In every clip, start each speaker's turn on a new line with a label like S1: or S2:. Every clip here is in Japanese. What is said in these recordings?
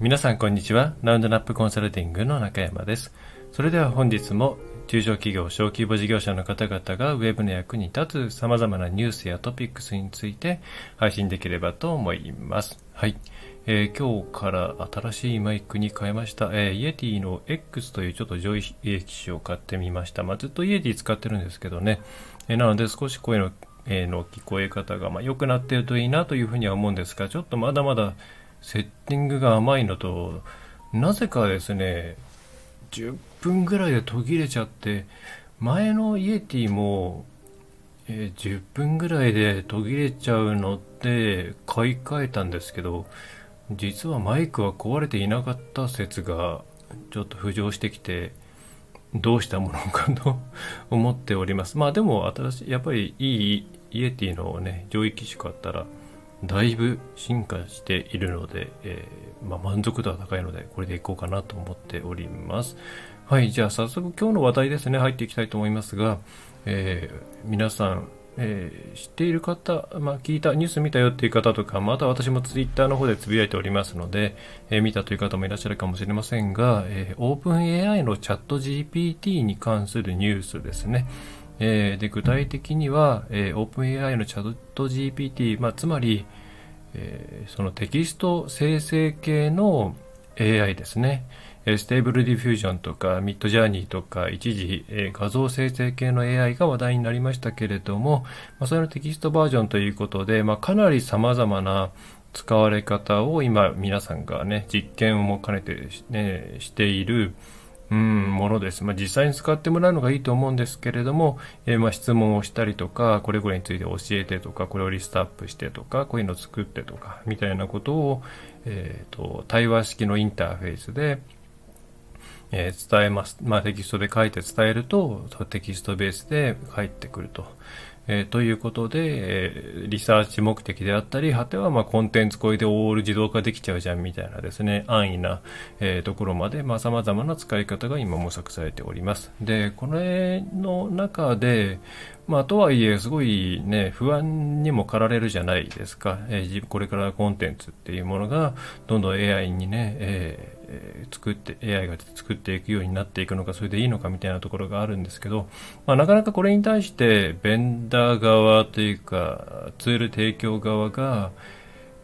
S1: 皆さんこんにちは。ラウンドナップコンサルティングの中山です。それでは本日も中小企業、小規模事業者の方々がウェブの役に立つ様々なニュースやトピックスについて配信できればと思います。はい。えー、今日から新しいマイクに変えました。えー、 Yeti の X というちょっと上位機種を買ってみました。まあ、ずっと Yeti 使ってるんですけどね。えー、なので少し声の,、えの聞こえ方がまあ良くなってるといいなというふうには思うんですが、ちょっとまだまだセッティングが甘いのと、なぜかですね、10分ぐらいで途切れちゃって、前のイエティも、えー、10分ぐらいで途切れちゃうのって買い替えたんですけど、実はマイクは壊れていなかった説がちょっと浮上してきて、どうしたものかと 思っております。まあでも新しい、やっぱりいいイエティのね、上位機種買ったら、だいぶ進化しているので、えー、まあ、満足度は高いので、これでいこうかなと思っております。はい、じゃあ早速今日の話題ですね、入っていきたいと思いますが、えー、皆さん、えー、知っている方、まあ、聞いた、ニュース見たよっていう方とか、また私もツイッターの方でつぶやいておりますので、えー、見たという方もいらっしゃるかもしれませんが、えー、オープン AI のチャット GPT に関するニュースですね。えー、で具体的には、えー、OpenAI のチャット GPT、まあ、つまり、えー、そのテキスト生成系の AI ですね。 Stable Diffusion とか Midjourney とか一時、えー、画像生成系の AI が話題になりましたけれども、まあ、それのテキストバージョンということで、まあ、かなり様々な使われ方を今皆さんがね、実験をも兼ねて、ね、している、うん、ものです。まあ、実際に使ってもらうのがいいと思うんですけれども、えー、まあ質問をしたりとか、これこれについて教えてとか、これをリストアップしてとか、こういうのを作ってとか、みたいなことを、えっ、ー、と、対話式のインターフェースで、えー、伝えます。まあ、テキストで書いて伝えると、テキストベースで返ってくると。えー、ということで、えー、リサーチ目的であったり、果てはまコンテンツこれでオール自動化できちゃうじゃんみたいなですね、安易な、えー、ところまで、まあ、様々な使い方が今模索されております。で、これの中で、まあ、とはいえ、すごいね、不安にも駆られるじゃないですか。えー、これからコンテンツっていうものが、どんどん AI にね、えー作って AI が作っていくようになっていくのかそれでいいのかみたいなところがあるんですけど、まあ、なかなかこれに対してベンダー側というかツール提供側が、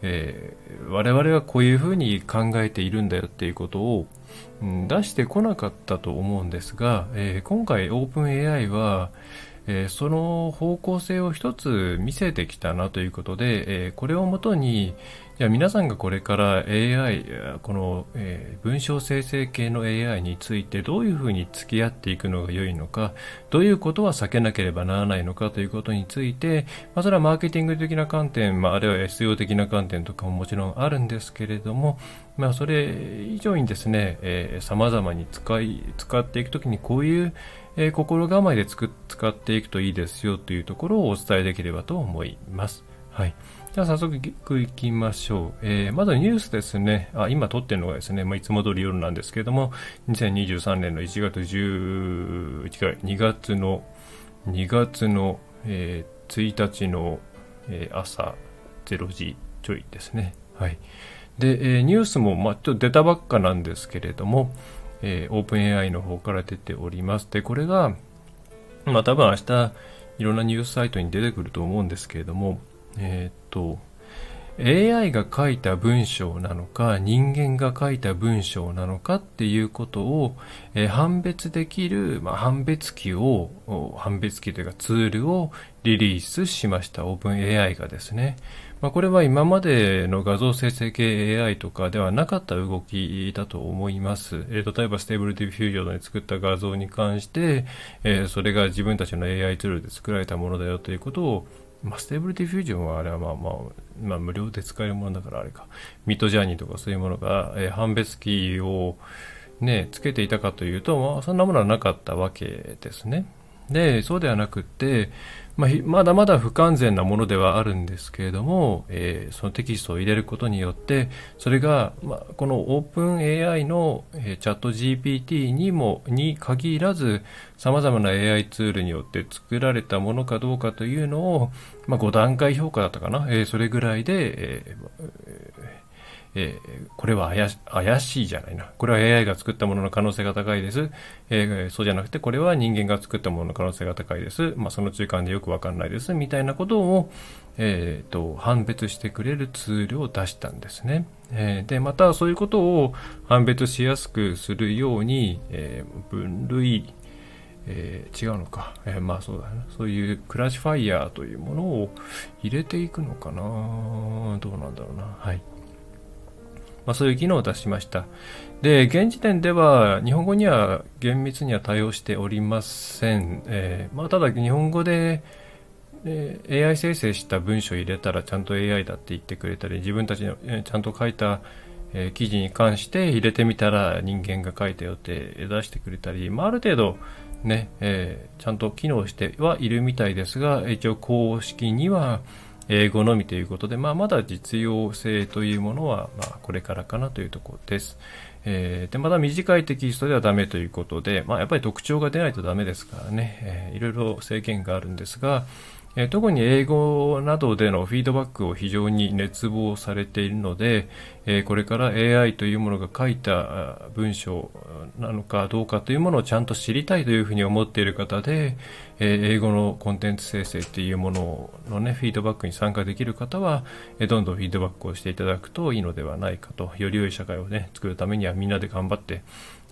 S1: えー、我々はこういうふうに考えているんだよっていうことを、うん、出してこなかったと思うんですが、えー、今回 OpenAI は、えー、その方向性を一つ見せてきたなということで、えー、これをもとに、じゃあ皆さんがこれから AI、この、えー、文章生成系の AI についてどういうふうに付き合っていくのが良いのか、どういうことは避けなければならないのかということについて、まあ、それはマーケティング的な観点、まあ、あるいは SEO 的な観点とかももちろんあるんですけれども、まあ、それ以上にですね、えー、様々に使い、使っていくときにこういうえー、心構えでつく使っていくといいですよというところをお伝えできればと思います。はい。じゃあ早速いきましょう。えー、まずニュースですね。あ、今撮ってるのがですね、まあ、いつも通り夜なんですけれども、2023年の1月10、違う、2月の、2月の、えー、1日の、えー、朝0時ちょいですね。はい。で、えー、ニュースも、まあ、ちょっと出たばっかなんですけれども、えー、オープン AI の方から出ております。で、これが、まあ多分明日いろんなニュースサイトに出てくると思うんですけれども、えー、っと、AI が書いた文章なのか、人間が書いた文章なのかっていうことを、えー、判別できる、まあ、判別機を、判別機というかツールをリリースしました。 OpenAI がですね。まあ、これは今までの画像生成系 AI とかではなかった動きだと思います。えー、例えば、 Stable Diffusion で作った画像に関して、えー、それが自分たちの AI ツールで作られたものだよということを、まあ、 Stable Diffusion はあれはまあまあ、まあ、無料で使えるものだからあれか。ミッドジャーニーとかそういうものが、えー、判別キーをね、つけていたかというと、まあ、そんなものはなかったわけですね。で、そうではなくって、まあ、まだまだ不完全なものではあるんですけれども、えー、そのテキストを入れることによって、それが、まあ、このオープン AI の、えー、チャット GPT にも、に限らず、様々な AI ツールによって作られたものかどうかというのを、まあ、5段階評価だったかな、えー、それぐらいで、えーえー、これは怪しいじゃないな。これは AI が作ったものの可能性が高いです。えー、そうじゃなくて、これは人間が作ったものの可能性が高いです。まあ、その中間でよくわかんないです。みたいなことを、えー、と、判別してくれるツールを出したんですね。えー、で、またそういうことを判別しやすくするように、えー、分類、えー、違うのか、えー、まあそうだね。そういうクラシファイヤーというものを入れていくのかなどうなんだろうな。はい。まあ、そういう機能を出しました。で、現時点では日本語には厳密には対応しておりません。えー、まあ、ただ日本語で、え AI 生成した文章を入れたらちゃんと AI だって言ってくれたり、自分たちの、えちゃんと書いた、え記事に関して入れてみたら人間が書いたよって出してくれたり、まあ、ある程度ね、え、ちゃんと機能してはいるみたいですが、一応公式には、英語のみということで、まあ、まだ実用性というものは、まあ、これからかなというところです。えー、で、まだ短いテキストではダメということで、まあ、やっぱり特徴が出ないとダメですからね、えー、いろいろ制限があるんですが、え特に英語などでのフィードバックを非常に熱望されているので、えこれから AI というものが書いた文章なのかどうかというものをちゃんと知りたいというふうに思っている方で、え英語のコンテンツ生成というもののね、フィードバックに参加できる方は、えどんどんフィードバックをしていただくといいのではないかと、より良い社会をね、作るためにはみんなで頑張って、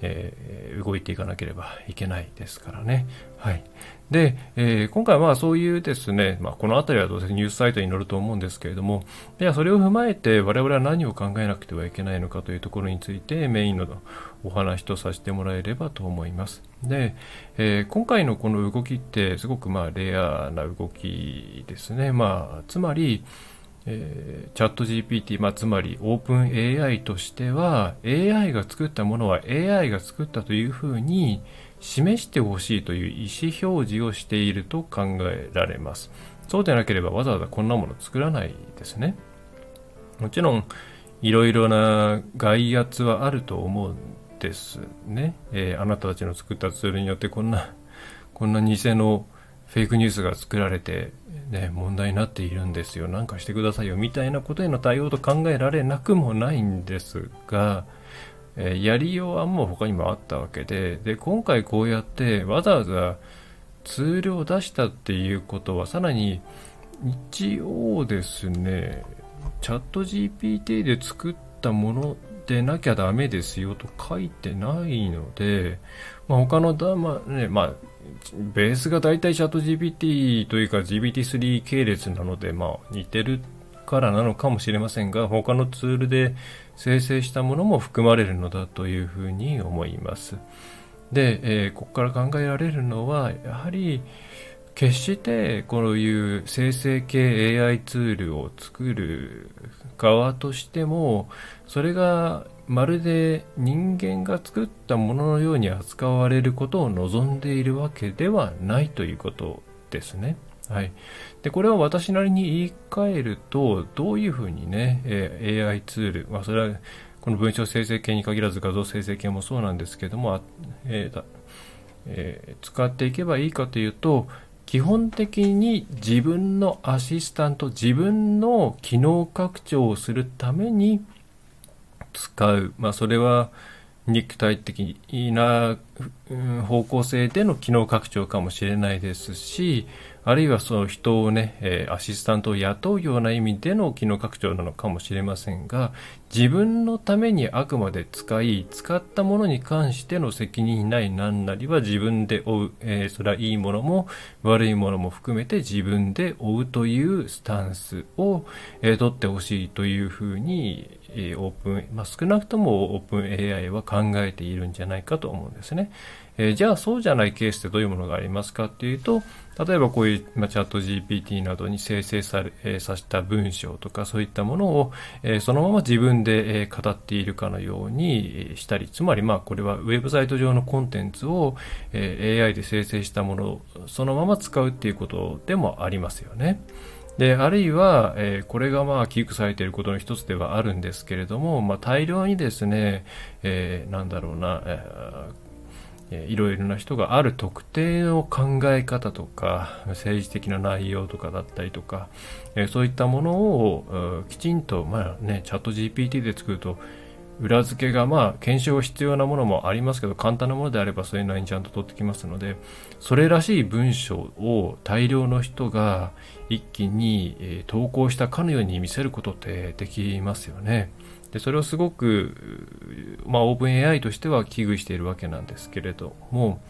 S1: え、動いていかなければいけないですからね。はい。で、えー、今回はそういうですね、まあ、この辺りはどうせニュースサイトに載ると思うんですけれども、ではそれを踏まえて我々は何を考えなくてはいけないのかというところについてメインのお話とさせてもらえればと思います。で、えー、今回のこの動きってすごくまあレアな動きですね。まあ、つまり、えー、チャット GPT、まあ、つまりオープン AI としては AI が作ったものは AI が作ったというふうに示してほしいという意思表示をしていると考えられます。そうでなければわざわざこんなもの作らないですね。もちろんいろいろな外圧はあると思うんですね。えー、あなたたちの作ったツールによってこんな、こんな偽のフェイクニュースが作られてね、問題になっているんですよ、なんかしてくださいよみたいなことへの対応と考えられなくもないんですが、え、やりようはもう他にもあったわけでで、今回こうやってわざわざツールを出したっていうことは、さらに一応ですね、チャット GPT で作ったものでなきゃダメですよと書いてないので、まあ、他のだ、まあね、まあ、ベースが大体チャット GPT というか GPT-3 系列なので、まあ、似てるからなのかもしれませんが、他のツールで生成したものも含まれるのだというふうに思います。で、えー、ここから考えられるのは、やはり、決してこういう生成系 AI ツールを作る側としてもそれがまるで人間が作ったもののように扱われることを望んでいるわけではないということですね。はい。で、これは私なりに言い換えると、どういうふうにね、AI ツール、まあ、それはこの文章生成系に限らず画像生成系もそうなんですけども、えーえー、使っていけばいいかというと、基本的に自分のアシスタント、自分の機能拡張をするために使う。まあ、それは肉体的な方向性での機能拡張かもしれないですし、あるいはその人をね、えアシスタントを雇うような意味での機能拡張なのかもしれませんが、自分のためにあくまで使い、使ったものに関しての責任ない何なりは自分で負う、えー、それはいいものも悪いものも含めて自分で負うというスタンスを、えー、取ってほしいというふうに、えー、オープン、まあ、少なくともオープン AI は考えているんじゃないかと思うんですね。え、じゃあそうじゃないケースってどういうものがありますかっていうと、例えばこういう、チャット GPT などに生成され、えー、させた文章とかそういったものを、えー、そのまま自分で、えー、語っているかのようにしたり、つまりまあこれはウェブサイト上のコンテンツを、えー、AI で生成したものをそのまま使うっていうことでもありますよね。で、あるいは、えー、これがまあ、危惧されていることの一つではあるんですけれども、まあ、大量にですね、えー、なんだろうな、えーいろいろな人がある特定の考え方とか政治的な内容とかだったりとか、そういったものをきちんと、まあね、チャット GPT で作ると裏付けがまあ検証必要なものもありますけど簡単なものであればそれなりにちゃんと取ってきますのでそれらしい文章を大量の人が一気に、投稿したかのように見せることってできますよね。でそれをすごく、まあ、オープン AI としては危惧しているわけなんですけれども、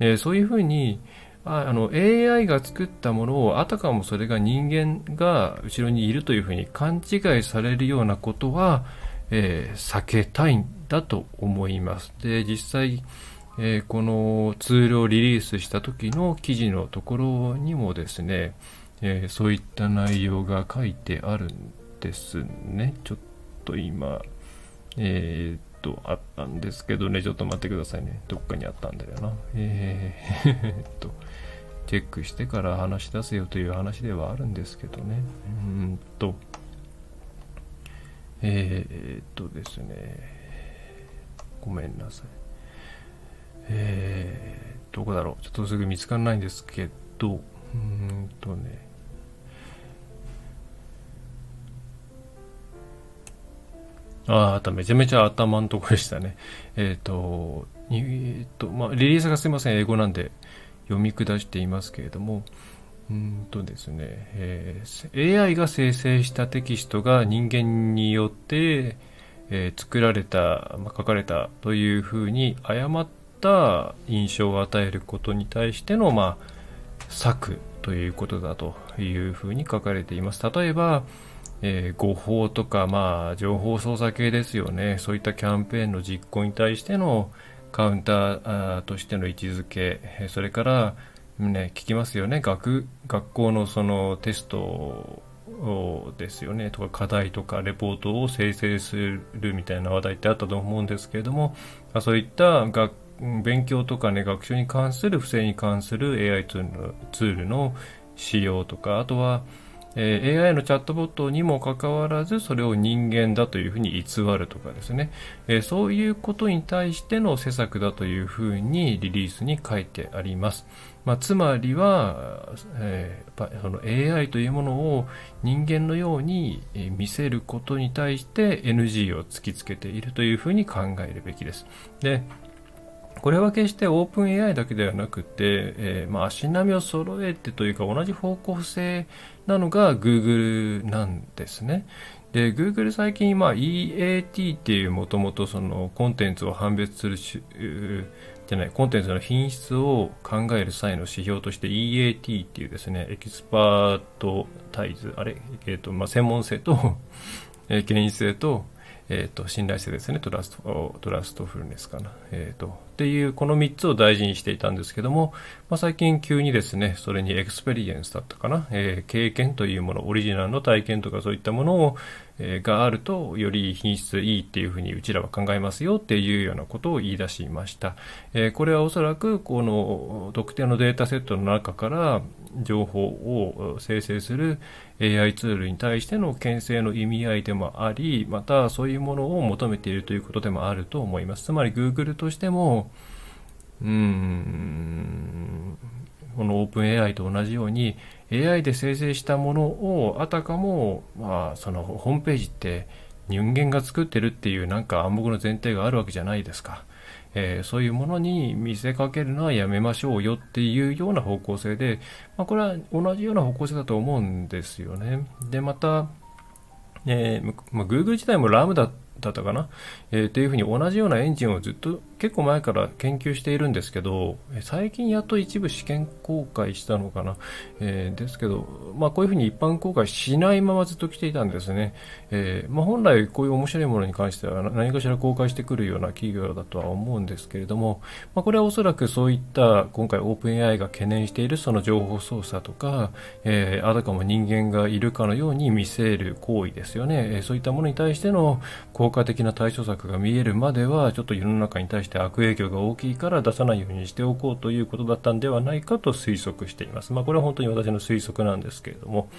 S1: えー、そういうふうにああの AI が作ったものをあたかもそれが人間が後ろにいるというふうに勘違いされるようなことは、えー、避けたいんだと思います。で、実際、えー、このツールをリリースした時の記事のところにもですね、えー、そういった内容が書いてあるんですね。ちょっと今、えー、っと、あったんですけどね、ちょっと待ってくださいね。どっかにあったんだよな。えー、っと、チェックしてから話し出せよという話ではあるんですけどね。うんと、えー、っとですね、ごめんなさい。えー、どこだろう。ちょっとすぐ見つからないんですけど、うーんとね、ああ、ためちゃめちゃ頭のとこでしたね。えっ、ー、と、えー、と、まあ、リリースがすいません、英語なんで読み下していますけれども、うんとですね、えー、AI が生成したテキストが人間によって、えー、作られた、まあ、書かれたというふうに誤った印象を与えることに対しての、まあ、策ということだというふうに書かれています。例えば、えー、誤報とか、まあ、情報操作系ですよね。そういったキャンペーンの実行に対してのカウンターとしての位置づけ、それから、ね、聞きますよね。学、学校のそのテストですよね。とか課題とかレポートを生成するみたいな話題ってあったと思うんですけれども、そういった学勉強とかね、学習に関する不正に関する AI ツールの使用とか、あとは、え、AI のチャットボットにもかかわらずそれを人間だというふうに偽るとかですね、え、そういうことに対しての施策だというふうにリリースに書いてあります。まあ、つまりは、えー、その AI というものを人間のように見せることに対して NG を突きつけているというふうに考えるべきです。でこれは決してオープン AI だけではなくて、えー、まあ足並みを揃えてというか同じ方向性なのが Google なんですね。で、Google 最近、まあ、EAT っていうもともとそのコンテンツを判別するし、じゃない、コンテンツの品質を考える際の指標として EAT っていうですね、 expertise、あれ、えっ、ー、と、まあ、専門性と、え権威性と、え、ー、と、信頼性ですね、 trust、trustfulness かな。えっ、ー、と、っていうこの3つを大事にしていたんですけども、まあ、最近急にですね、それに experience だったかな、えー、経験というもの、オリジナルの体験とかそういったものを、えー、があると、より品質いいっていうふうにうちらは考えますよっていうようなことを言い出しました。えー、これはおそらくこの特定のデータセットの中から情報を生成する AI ツールに対しての牽制の意味合いでもあり、またそういうものを求めているということでもあると思います。つまり Google としても、うん、この OpenAI と同じように AI で生成したものをあたかも、まあ、そのホームページって人間が作ってるっていうなんか暗黙の前提があるわけじゃないですか。えー、そういうものに見せかけるのはやめましょうよっていうような方向性で、まあ、これは同じような方向性だと思うんですよね。で、また、えーまあ、Google 自体もラムダだったかな、えー、っていうふうに同じようなエンジンをずっと結構前から研究しているんですけど、最近やっと一部試験公開したのかな、えー、ですけど、まあ、こういうふうに一般公開しないままずっと来ていたんですね。えー、まあ、本来こういう面白いものに関しては何かしら公開してくるような企業だとは思うんですけれども、まあ、これはおそらくそういった今回 OpenAI が懸念しているその情報操作とか、えー、あたかも人間がいるかのように見せる行為ですよね。そういったものに対しての効果的な対処策が見えるまでは、ちょっと世の中に対してして悪影響が大きいから出さないようにしておこうということだったんではないかと推測しています。まあ、これは本当に私の推測なんですけれども。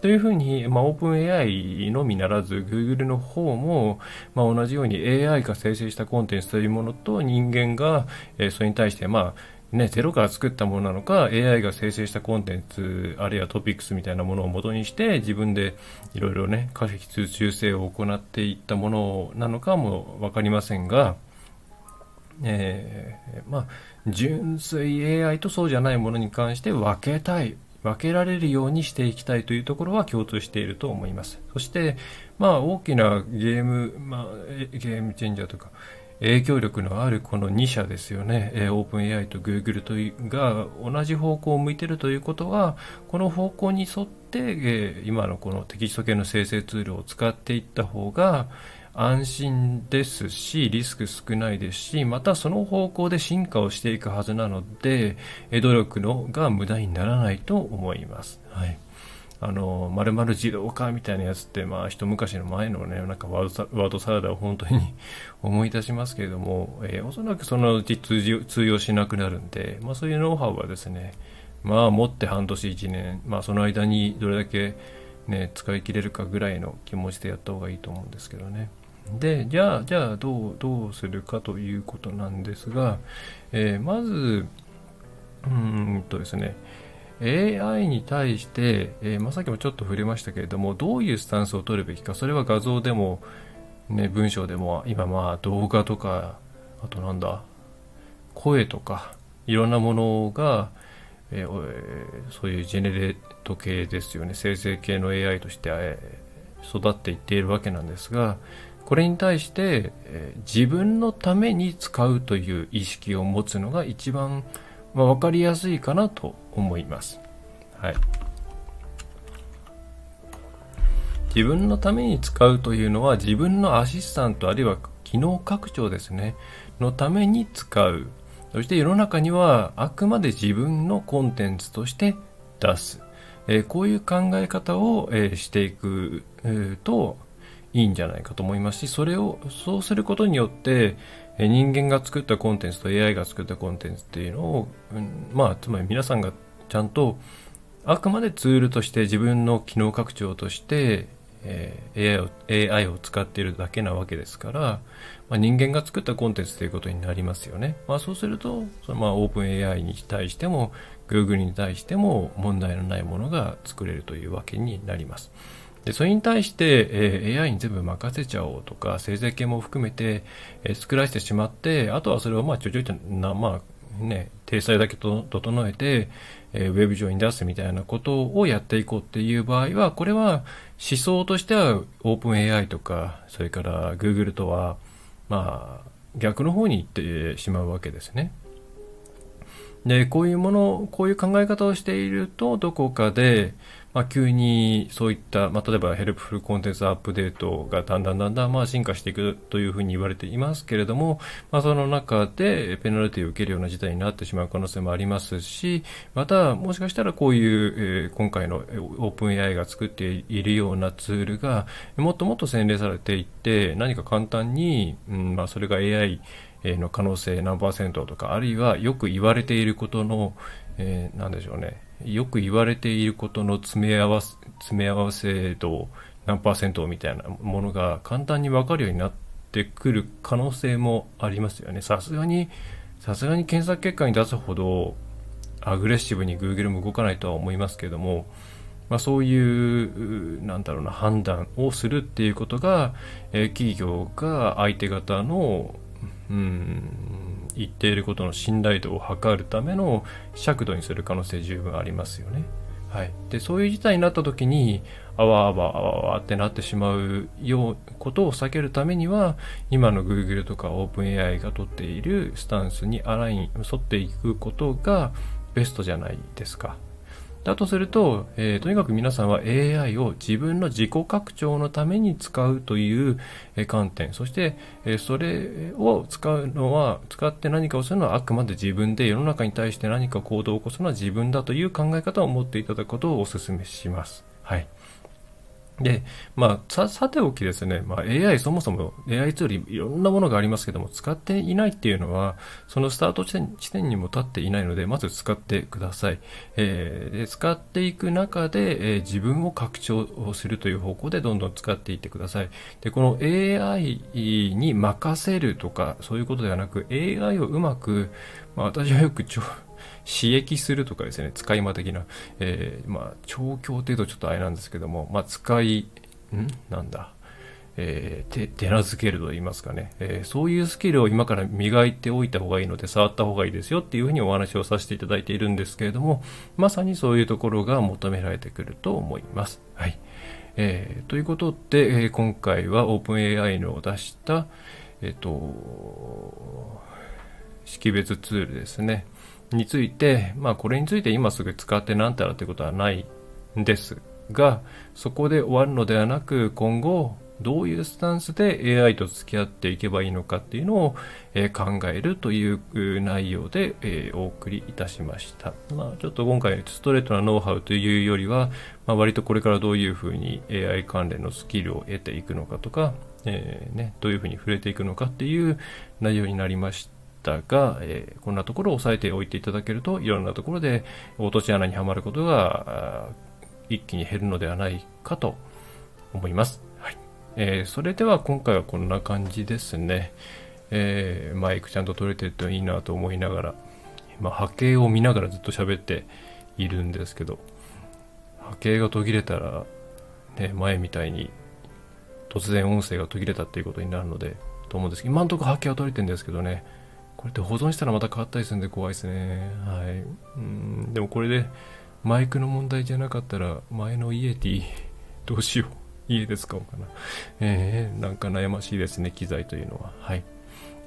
S1: というふうに、まあ、オープン AI のみならず、Google の方も、まあ、同じように AI が生成したコンテンツというものと人間が、え、それに対して、まあ、ね、ゼロから作ったものなのか AI が生成したコンテンツあるいはトピックスみたいなものを元にして自分でいろいろね可否修正を行っていったものなのかも分かりませんが、えー、まあ、純粋 AI とそうじゃないものに関して分けたい分けられるようにしていきたいというところは共通していると思います。そして、まあ、大きなゲーム、まあ、ゲームチェンジャーとか影響力のあるこの2社ですよね、えー、オープン AI と Google というが同じ方向を向いているということは、この方向に沿って、えー、今のこのテキスト系の生成ツールを使っていった方が安心ですし、リスク少ないですし、またその方向で進化をしていくはずなので、努力のが無駄にならないと思います。はい。あの、まる自動化みたいなやつって、まあ、一昔の前のね、なんかワードサラダを本当に 思い出しますけれども、えー、おそらくそのうち通用通用しなくなるんで、まあ、そういうノウハウはですね、まあ、持って半年1年、まあ、その間にどれだけね、使い切れるかぐらいの気持ちでやった方がいいと思うんですけどね。で、じゃあ、じゃあ、どう、どうするかということなんですが、えー、まず、うんとですね、AI に対して、えー、まあ、さっきもちょっと触れましたけれども、どういうスタンスを取るべきか、それは画像でも、ね、文章でも、今ま動画とか、あとなんだ、声とか、いろんなものが、えー、そういうジェネレート系ですよね、生成系の AI として、え、育っていっているわけなんですが、これに対して、え、自分のために使うという意識を持つのが一番、まあ、分かりやすいかなと思います。はい。自分のために使うというのは自分のアシスタントあるいは機能拡張ですね、のために使う。そして世の中にはあくまで自分のコンテンツとして出す。えー、こういう考え方を、えー、していく、といいんじゃないかと思いますし、それを、そうすることによって、人間が作ったコンテンツと AI が作ったコンテンツっていうのを、ん、まあ、つまり皆さんがちゃんとあくまでツールとして自分の機能拡張として、えー、AI, を AI を使っているだけなわけですから、まあ、人間が作ったコンテンツということになりますよね。まあ、そうすると、そのまあオープン AI に対しても Google に対しても問題のないものが作れるというわけになります。でそれに対して、え、AI に全部任せちゃおうとか、生成系も含めて、え、作らせてしまって、あとはそれをまあちょちょいとな、まあね、体裁だけと整えて、え、ウェブ上に出すみたいなことをやっていこうっていう場合は、これは思想としてはオープン AI とか、それから Google とは、まあ、逆の方に行ってしまうわけですね。で、こういうもの、こういう考え方をしていると、どこかで、まあ、急にそういった、まあ、例えばヘルプフルコンテンツアップデートがだんだんだんだんまあ進化していくというふうに言われていますけれども、まあ、その中でペナルティを受けるような事態になってしまう可能性もありますし、またもしかしたらこういう、えー、今回のオープン AI が作っているようなツールがもっともっと洗練されていって何か簡単に、うんまあ、それが AI の可能性何パーセントとかあるいはよく言われていることの、えー、なんでしょうねよく言われていることの詰め合わせ詰め合わせ度何パーセントみたいなものが簡単に分かるようになってくる可能性もありますよね。さすがに、さすがに検索結果に出すほどアグレッシブに Google も動かないとは思いますけども、まあ、そういう、なんだろうな、判断をするっていうことが、え、企業が相手方の、うん、言っていることの信頼度を測るための尺度にする可能性十分ありますよね。はい、でそういう事態になった時にあわあわあわあわってなってしまうようことを避けるためには今の Google とか OpenAI が取っているスタンスにアライン沿っていくことがベストじゃないですか。だとすると、えー、とにかく皆さんは AI を自分の自己拡張のために使うという、え、観点、そして、え、それを使うのは、使って何かをするのはあくまで自分で世の中に対して何か行動を起こすのは自分だという考え方を持っていただくことをお勧めします。はい。で、まあ、さ、さておきですね、まあ、AI そもそも AI ツールいろんなものがありますけども、使っていないっていうのは、そのスタート地点地点にも立っていないので、まず使ってください。えー、で使っていく中で、えー、自分を拡張をするという方向でどんどん使っていってください。で、この AI に任せるとか、そういうことではなく、AI をうまく、まあ、私はよくちょ、刺激するとかですね、使い魔的な、えー、まあ、調教程度ちょっとあれなんですけども、まあ、使い、ん？なんだ、えー、手手なずけると言いますかね、えー、そういうスキルを今から磨いておいた方がいいので、触った方がいいですよっていうふうにお話をさせていただいているんですけれども、まさにそういうところが求められてくると思います。はい。えー、ということで、えー、今回は OpenAI の出した、えっ、と、識別ツールですね。について、まあこれについて今すぐ使ってなんたらということはないんですが、そこで終わるのではなく、今後、どういうスタンスで AI と付き合っていけばいいのかっていうのを、え考えるという内容で、えお送りいたしました。まあ、ちょっと今回ストレートなノウハウというよりは、まあ、割とこれからどういうふうに AI 関連のスキルを得ていくのかとか、えー、ね、どういうふうに触れていくのかっていう内容になりました。たが、えー、こんなところを押さえておいていただけるといろんなところで落とし穴にはまることが一気に減るのではないかと思います。はいえー、それでは今回はこんな感じですね。えー、マイクちゃんと取れてるといいなと思いながら、今波形を見ながらずっと喋っているんですけど、波形が途切れたら、ね、前みたいに突然音声が途切れたっていうことになるので、と思うんですけど、今んところ波形は取れてるんですけどね、これって保存したらまた変わったりするんで怖いですね。はい。うん、でもこれでマイクの問題じゃなかったら前のイエティどうしよう。家で使おうかな。えー、なんか悩ましいですね、機材というのは。はい。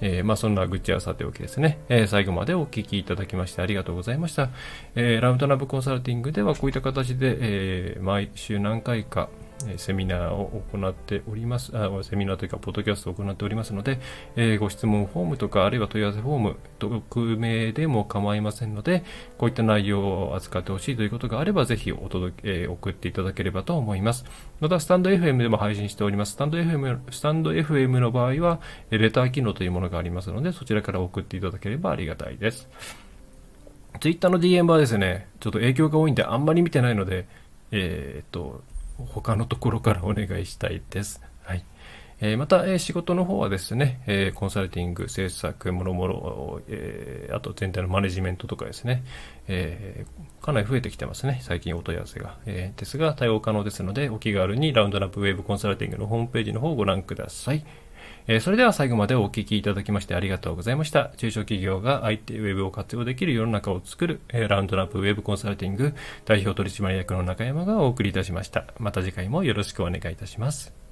S1: えー、まあそんな愚痴はさておきですね、えー、最後までお聞きいただきましてありがとうございました。えー、ラウンドナブコンサルティングではこういった形で、え毎週何回か、セミナーを行っております、あセミナーというか、ポッドキャストを行っておりますので、えー、ご質問フォームとか、あるいは問い合わせフォーム、匿名でも構いませんので、こういった内容を扱ってほしいということがあれば、ぜひお届け、えー、送っていただければと思います。また、スタンド FM でも配信しております。スタンド FM, スタンド FM の場合は、レター機能というものがありますので、そちらから送っていただければありがたいです。ツイッターの DM はですね、ちょっと影響が多いんで、あんまり見てないので、えー、っと、他のところからお願いしたいです。はい。え、また、え、仕事の方はですね、え、コンサルティング、制作、もろもろ、えあと全体のマネジメントとかですね、えかなり増えてきてますね、最近お問い合わせが。えですが、対応可能ですので、お気軽にラウンドラップウェブコンサルティングのホームページの方をご覧ください。え、それでは最後までお聞きいただきましてありがとうございました。中小企業が IT ウェブを活用できる世の中を作る、え、ラウンドナップウェブコンサルティング代表取締役の中山がお送りいたしました。また次回もよろしくお願いいたします。